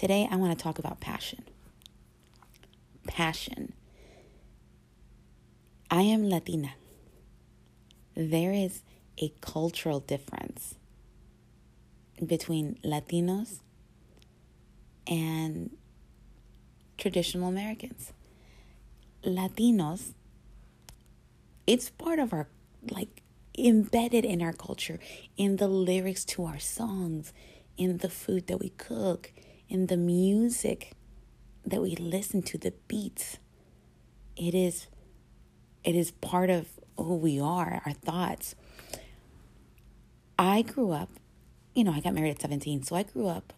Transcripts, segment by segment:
Today, I want to talk about passion. Passion. I am Latina. There is a cultural difference between Latinos and traditional Americans. Latinos, it's part of our, like, embedded in our culture, in the lyrics to our songs, in the food that we cook, in the music that we listen to, the beats. It is it is part of who we are, our thoughts. I grew up, you know, I got married at 17, so I grew up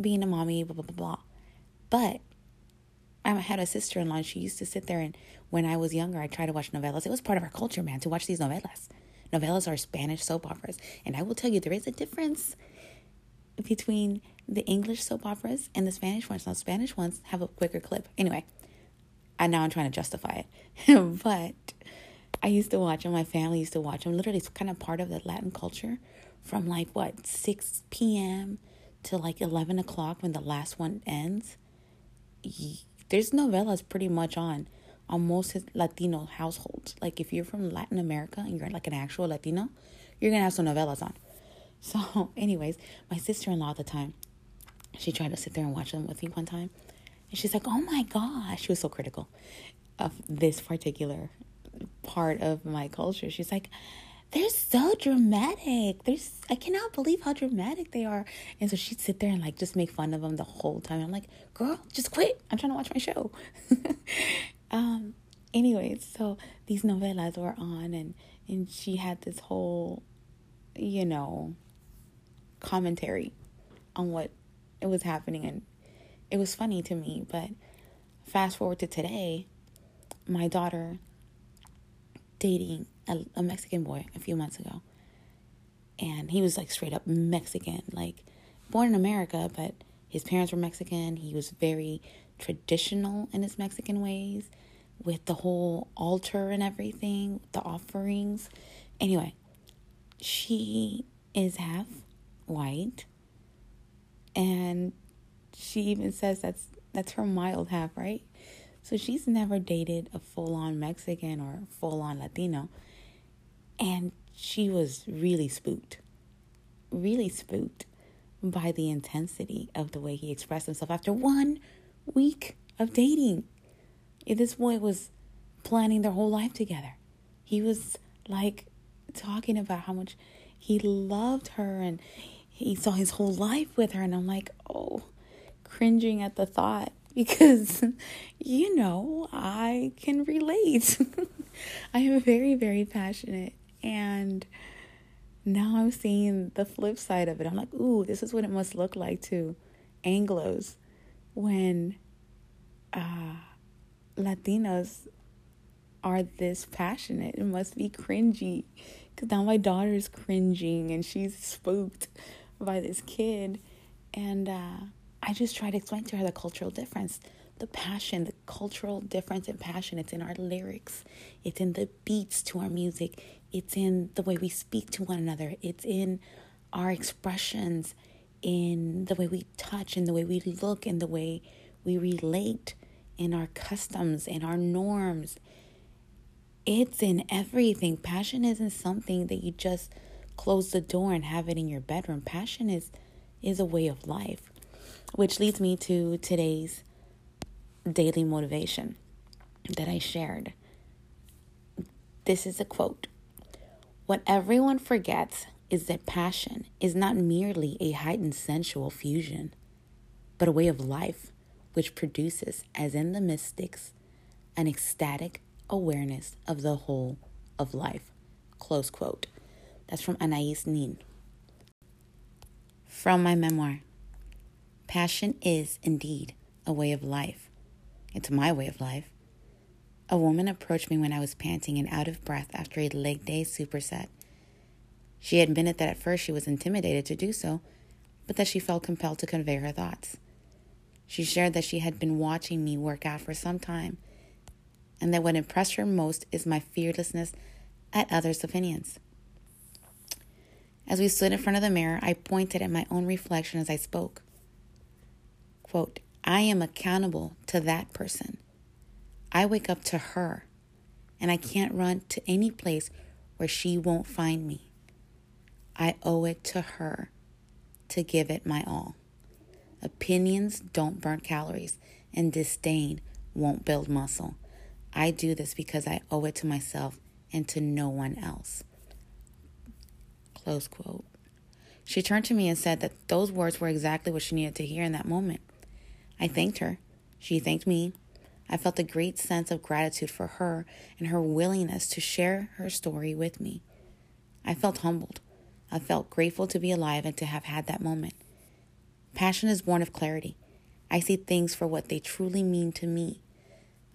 being a mommy, blah, blah, blah, blah. But I had a sister in law, she used to sit there, and when I was younger, I tried to watch novelas. It was part of our culture, man, to watch these novelas. Novelas are Spanish soap operas. And I will tell you, there is a difference between the English soap operas and the Spanish ones. Now, Spanish ones have a quicker clip. Anyway, I now I'm trying to justify it, but I used to watch them. My family used to watch them. Literally, it's kind of part of the Latin culture from like what 6 p.m. to like 11 o'clock when the last one ends. There's novelas pretty much on on most Latino households. Like if you're from Latin America and you're like an actual Latino, you're gonna have some novelas on. So, anyways, my sister in law at the time, she tried to sit there and watch them with me one time. And she's like, oh my gosh. She was so critical of this particular part of my culture. She's like, they're so dramatic. There's I cannot believe how dramatic they are. And so she'd sit there and like just make fun of them the whole time. I'm like, girl, just quit. I'm trying to watch my show. um, anyways, so these novelas were on and and she had this whole, you know, commentary on what it was happening and it was funny to me but fast forward to today my daughter dating a, a mexican boy a few months ago and he was like straight up mexican like born in america but his parents were mexican he was very traditional in his mexican ways with the whole altar and everything the offerings anyway she is half white. And she even says that's that's her mild half, right? So she's never dated a full on Mexican or full on Latino. And she was really spooked. Really spooked by the intensity of the way he expressed himself after one week of dating. This boy was planning their whole life together. He was like talking about how much he loved her and he saw his whole life with her and I'm like, "Oh, cringing at the thought because you know, I can relate. I am very very passionate and now I'm seeing the flip side of it. I'm like, "Ooh, this is what it must look like to Anglos when uh Latinos are this passionate. It must be cringy. Because now my daughter's cringing and she's spooked by this kid. And uh, I just try to explain to her the cultural difference, the passion, the cultural difference in passion. It's in our lyrics, it's in the beats to our music, it's in the way we speak to one another, it's in our expressions, in the way we touch, in the way we look, in the way we relate, in our customs, in our norms. It's in everything. Passion isn't something that you just close the door and have it in your bedroom. Passion is is a way of life, which leads me to today's daily motivation that I shared. This is a quote. What everyone forgets is that passion is not merely a heightened sensual fusion, but a way of life which produces, as in the mystics, an ecstatic awareness of the whole of life. Close quote. That's from Anais Nin. From my memoir Passion is indeed a way of life. It's my way of life. A woman approached me when I was panting and out of breath after a leg day superset. She admitted that at first she was intimidated to do so, but that she felt compelled to convey her thoughts. She shared that she had been watching me work out for some time, and that what impressed her most is my fearlessness at others' opinions. As we stood in front of the mirror, I pointed at my own reflection as I spoke. Quote, I am accountable to that person. I wake up to her, and I can't run to any place where she won't find me. I owe it to her to give it my all. Opinions don't burn calories, and disdain won't build muscle. I do this because I owe it to myself and to no one else. Close quote. She turned to me and said that those words were exactly what she needed to hear in that moment. I thanked her. She thanked me. I felt a great sense of gratitude for her and her willingness to share her story with me. I felt humbled. I felt grateful to be alive and to have had that moment. Passion is born of clarity. I see things for what they truly mean to me.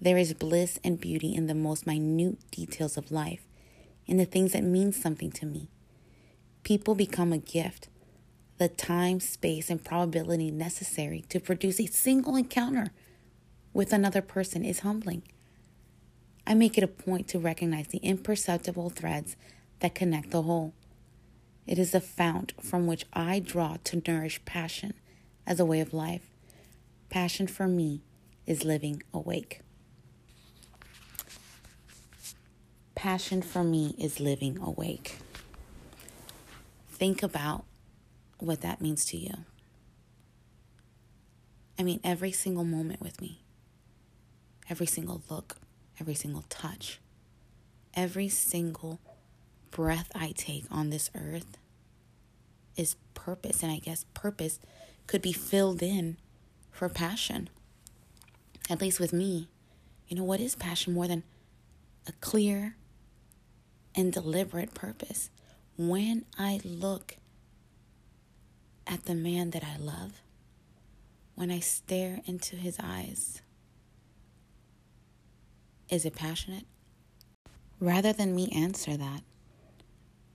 There is bliss and beauty in the most minute details of life, in the things that mean something to me. People become a gift. The time, space, and probability necessary to produce a single encounter with another person is humbling. I make it a point to recognize the imperceptible threads that connect the whole. It is the fount from which I draw to nourish passion as a way of life. Passion for me is living awake. Passion for me is living awake. Think about what that means to you. I mean, every single moment with me, every single look, every single touch, every single breath I take on this earth is purpose. And I guess purpose could be filled in for passion. At least with me. You know, what is passion more than a clear and deliberate purpose? When I look at the man that I love, when I stare into his eyes, is it passionate? Rather than me answer that,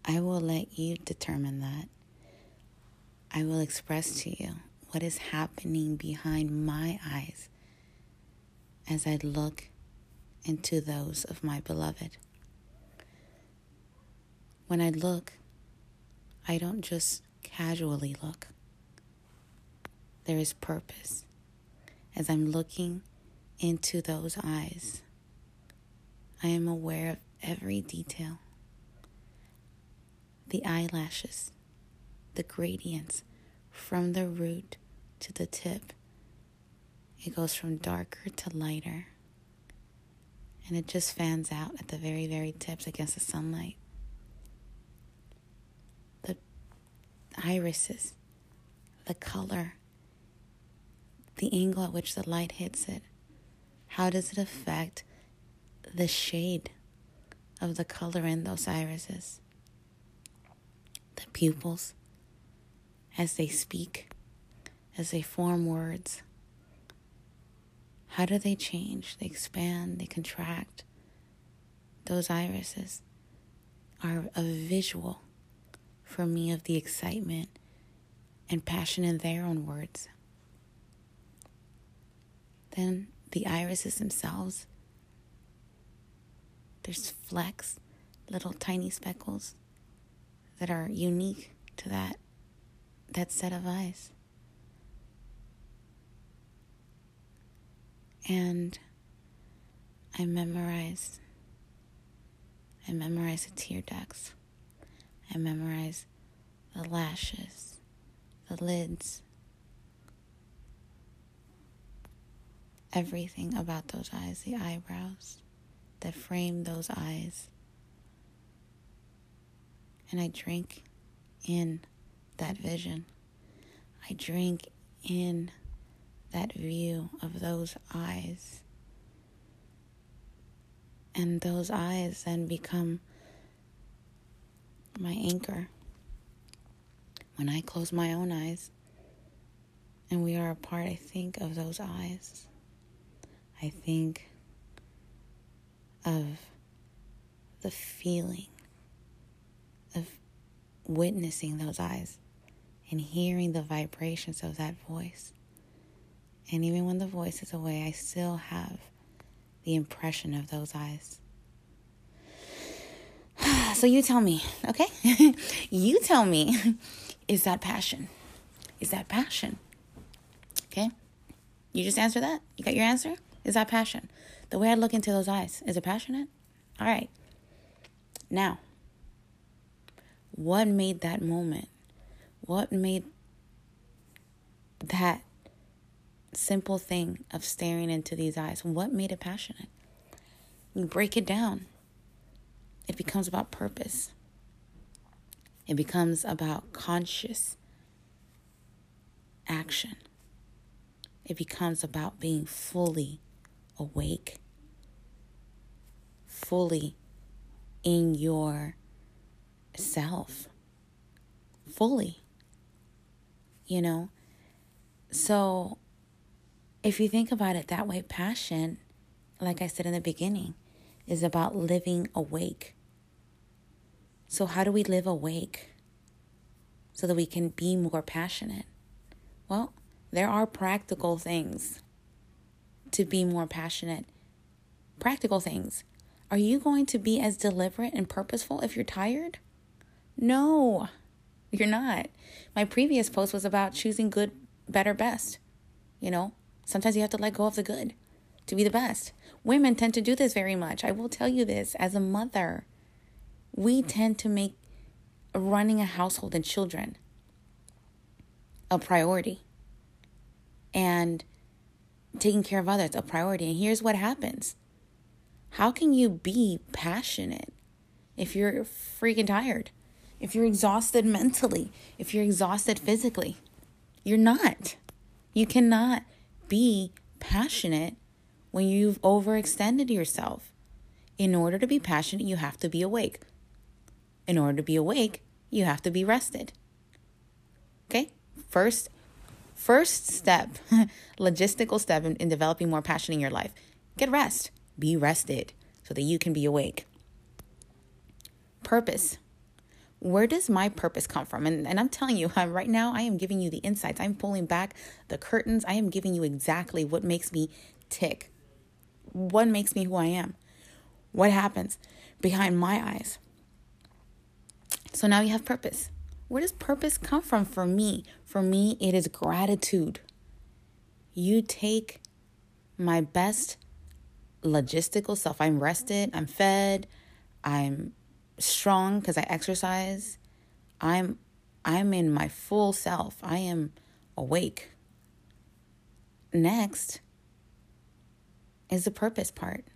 I will let you determine that. I will express to you what is happening behind my eyes as I look into those of my beloved. When I look, I don't just casually look. There is purpose. As I'm looking into those eyes, I am aware of every detail the eyelashes, the gradients from the root to the tip. It goes from darker to lighter, and it just fans out at the very, very tips against the sunlight. Irises, the color, the angle at which the light hits it. How does it affect the shade of the color in those irises? The pupils, as they speak, as they form words. How do they change? They expand, they contract. Those irises are a visual for me of the excitement and passion in their own words. Then the irises themselves, there's flecks, little tiny speckles that are unique to that that set of eyes. And I memorize I memorize the tear ducts. I memorize the lashes, the lids, everything about those eyes, the eyebrows that frame those eyes. And I drink in that vision. I drink in that view of those eyes. And those eyes then become my anchor. When I close my own eyes and we are apart, I think of those eyes. I think of the feeling of witnessing those eyes and hearing the vibrations of that voice. And even when the voice is away, I still have the impression of those eyes. So you tell me, okay? you tell me, is that passion? Is that passion? Okay? You just answer that? You got your answer? Is that passion? The way I look into those eyes, is it passionate? All right. Now, what made that moment? What made that simple thing of staring into these eyes? What made it passionate? You break it down, it becomes about purpose. It becomes about conscious action. It becomes about being fully awake, fully in your self, fully. You know? So, if you think about it that way, passion, like I said in the beginning, is about living awake. So, how do we live awake so that we can be more passionate? Well, there are practical things to be more passionate. Practical things. Are you going to be as deliberate and purposeful if you're tired? No, you're not. My previous post was about choosing good, better, best. You know, sometimes you have to let go of the good to be the best. Women tend to do this very much. I will tell you this as a mother. We tend to make running a household and children a priority and taking care of others a priority. And here's what happens How can you be passionate if you're freaking tired? If you're exhausted mentally? If you're exhausted physically? You're not. You cannot be passionate when you've overextended yourself. In order to be passionate, you have to be awake. In order to be awake, you have to be rested. Okay? First first step, logistical step in, in developing more passion in your life. Get rest. Be rested so that you can be awake. Purpose. Where does my purpose come from? And, and I'm telling you, right now, I am giving you the insights. I'm pulling back the curtains. I am giving you exactly what makes me tick what makes me who I am? What happens behind my eyes? So now you have purpose. Where does purpose come from for me? For me, it is gratitude. You take my best logistical self. I'm rested, I'm fed, I'm strong because I exercise. I'm I'm in my full self. I am awake. Next, is the purpose part.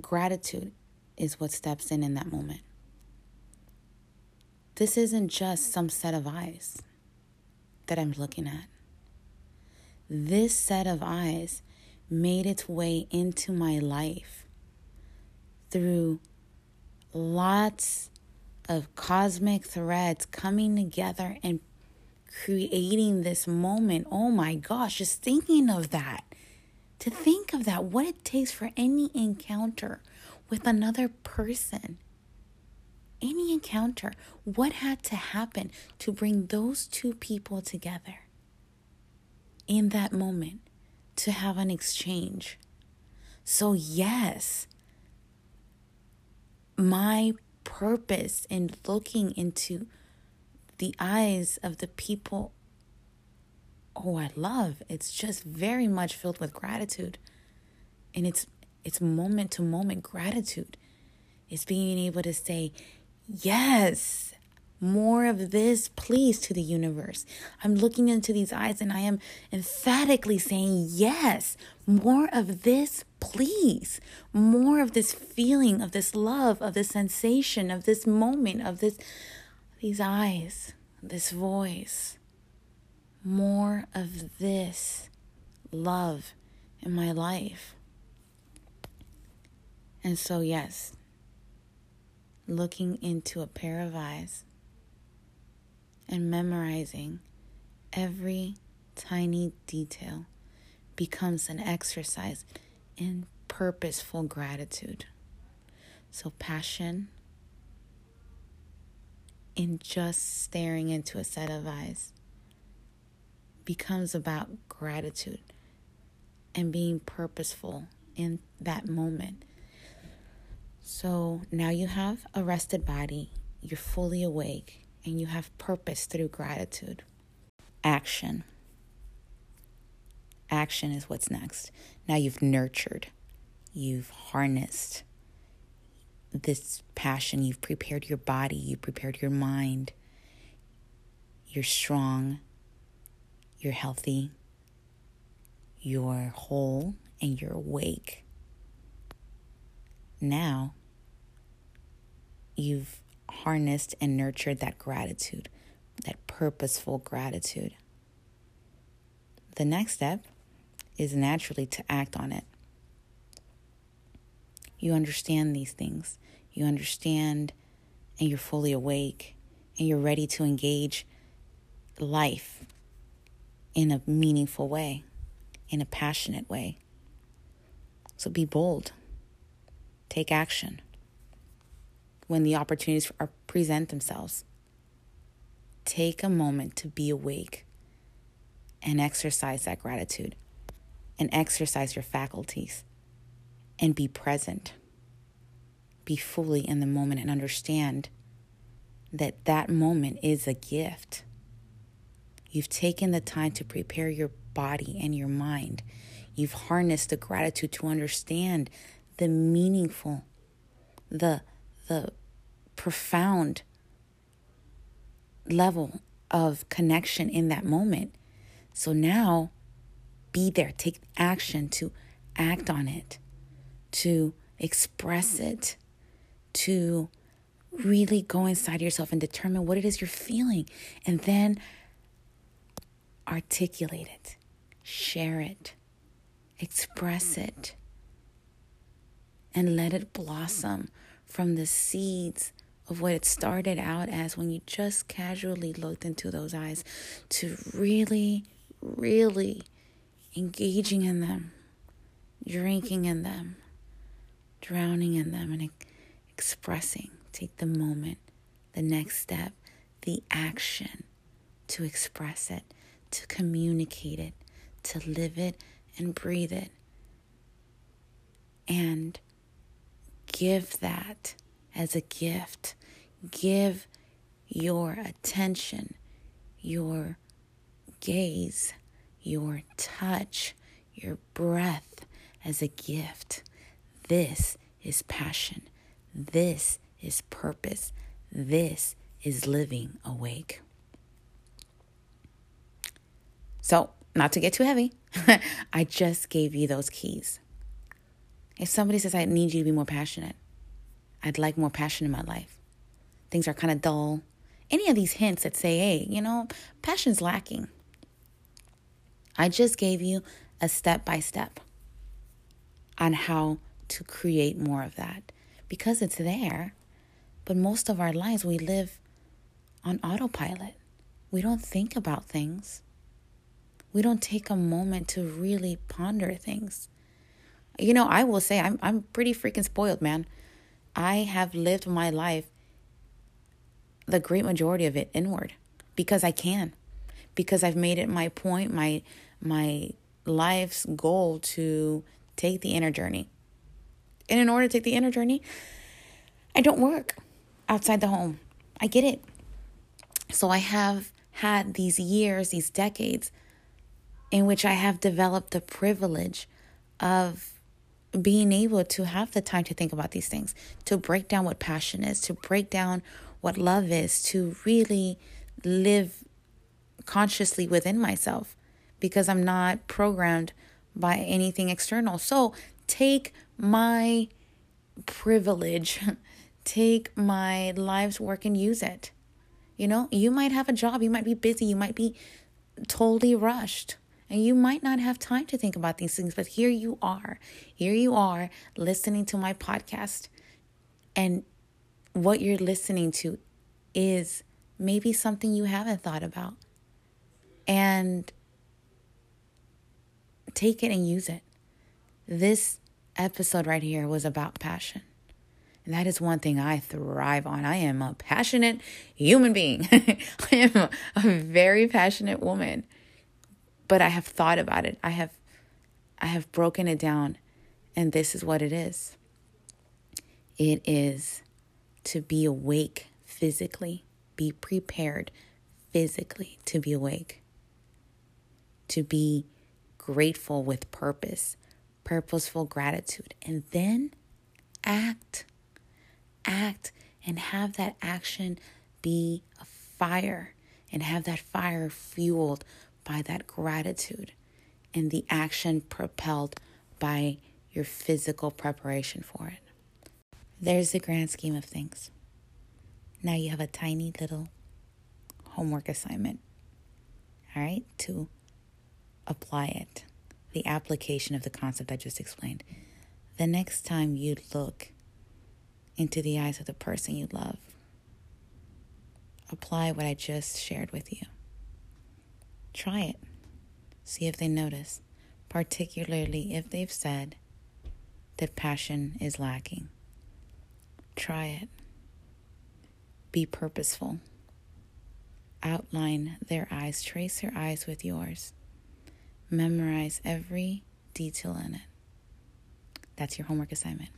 Gratitude is what steps in in that moment. This isn't just some set of eyes that I'm looking at. This set of eyes made its way into my life through lots of cosmic threads coming together and creating this moment. Oh my gosh, just thinking of that. To think of that, what it takes for any encounter with another person. Any encounter, what had to happen to bring those two people together in that moment to have an exchange? So, yes, my purpose in looking into the eyes of the people who I love. It's just very much filled with gratitude. And it's it's moment to moment gratitude. It's being able to say, Yes, more of this, please, to the universe. I'm looking into these eyes and I am emphatically saying, Yes, more of this, please. More of this feeling, of this love, of this sensation, of this moment, of this these eyes, this voice, more of this love in my life. And so, yes, looking into a pair of eyes and memorizing every tiny detail becomes an exercise in purposeful gratitude. So, passion in just staring into a set of eyes becomes about gratitude and being purposeful in that moment. So now you have a rested body, you're fully awake, and you have purpose through gratitude. Action. Action is what's next. Now you've nurtured, you've harnessed this passion, you've prepared your body, you've prepared your mind. You're strong, you're healthy, you're whole, and you're awake. Now, you've harnessed and nurtured that gratitude, that purposeful gratitude. The next step is naturally to act on it. You understand these things. You understand and you're fully awake and you're ready to engage life in a meaningful way, in a passionate way. So be bold. Take action when the opportunities are, present themselves. Take a moment to be awake and exercise that gratitude and exercise your faculties and be present. Be fully in the moment and understand that that moment is a gift. You've taken the time to prepare your body and your mind. You've harnessed the gratitude to understand the meaningful, the the profound level of connection in that moment. So now be there, take action to act on it, to express it, to really go inside yourself and determine what it is you're feeling, and then articulate it, share it, express it, and let it blossom from the seeds of what it started out as when you just casually looked into those eyes to really, really engaging in them, drinking in them, drowning in them, and expressing. Take the moment, the next step, the action to express it, to communicate it, to live it and breathe it. And give that as a gift. Give your attention, your gaze, your touch, your breath as a gift. This is passion. This is purpose. This is living awake. So, not to get too heavy, I just gave you those keys. If somebody says, I need you to be more passionate, I'd like more passion in my life. Things are kind of dull. Any of these hints that say, hey, you know, passion's lacking. I just gave you a step by step on how to create more of that because it's there. But most of our lives, we live on autopilot. We don't think about things. We don't take a moment to really ponder things. You know, I will say I'm I'm pretty freaking spoiled, man. I have lived my life the great majority of it inward because I can. Because I've made it my point, my my life's goal to take the inner journey. And in order to take the inner journey, I don't work outside the home. I get it. So I have had these years, these decades in which I have developed the privilege of being able to have the time to think about these things, to break down what passion is, to break down what love is, to really live consciously within myself because I'm not programmed by anything external. So take my privilege, take my life's work and use it. You know, you might have a job, you might be busy, you might be totally rushed. And you might not have time to think about these things, but here you are. Here you are listening to my podcast. And what you're listening to is maybe something you haven't thought about. And take it and use it. This episode right here was about passion. And that is one thing I thrive on. I am a passionate human being. I am a, a very passionate woman but I have thought about it. I have I have broken it down and this is what it is. It is to be awake physically, be prepared physically to be awake, to be grateful with purpose, purposeful gratitude, and then act. Act and have that action be a fire and have that fire fueled by that gratitude and the action propelled by your physical preparation for it. There's the grand scheme of things. Now you have a tiny little homework assignment, all right, to apply it, the application of the concept I just explained. The next time you look into the eyes of the person you love, apply what I just shared with you. Try it. See if they notice, particularly if they've said that passion is lacking. Try it. Be purposeful. Outline their eyes, trace their eyes with yours. Memorize every detail in it. That's your homework assignment.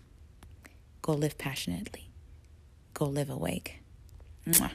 Go live passionately. Go live awake. Mwah.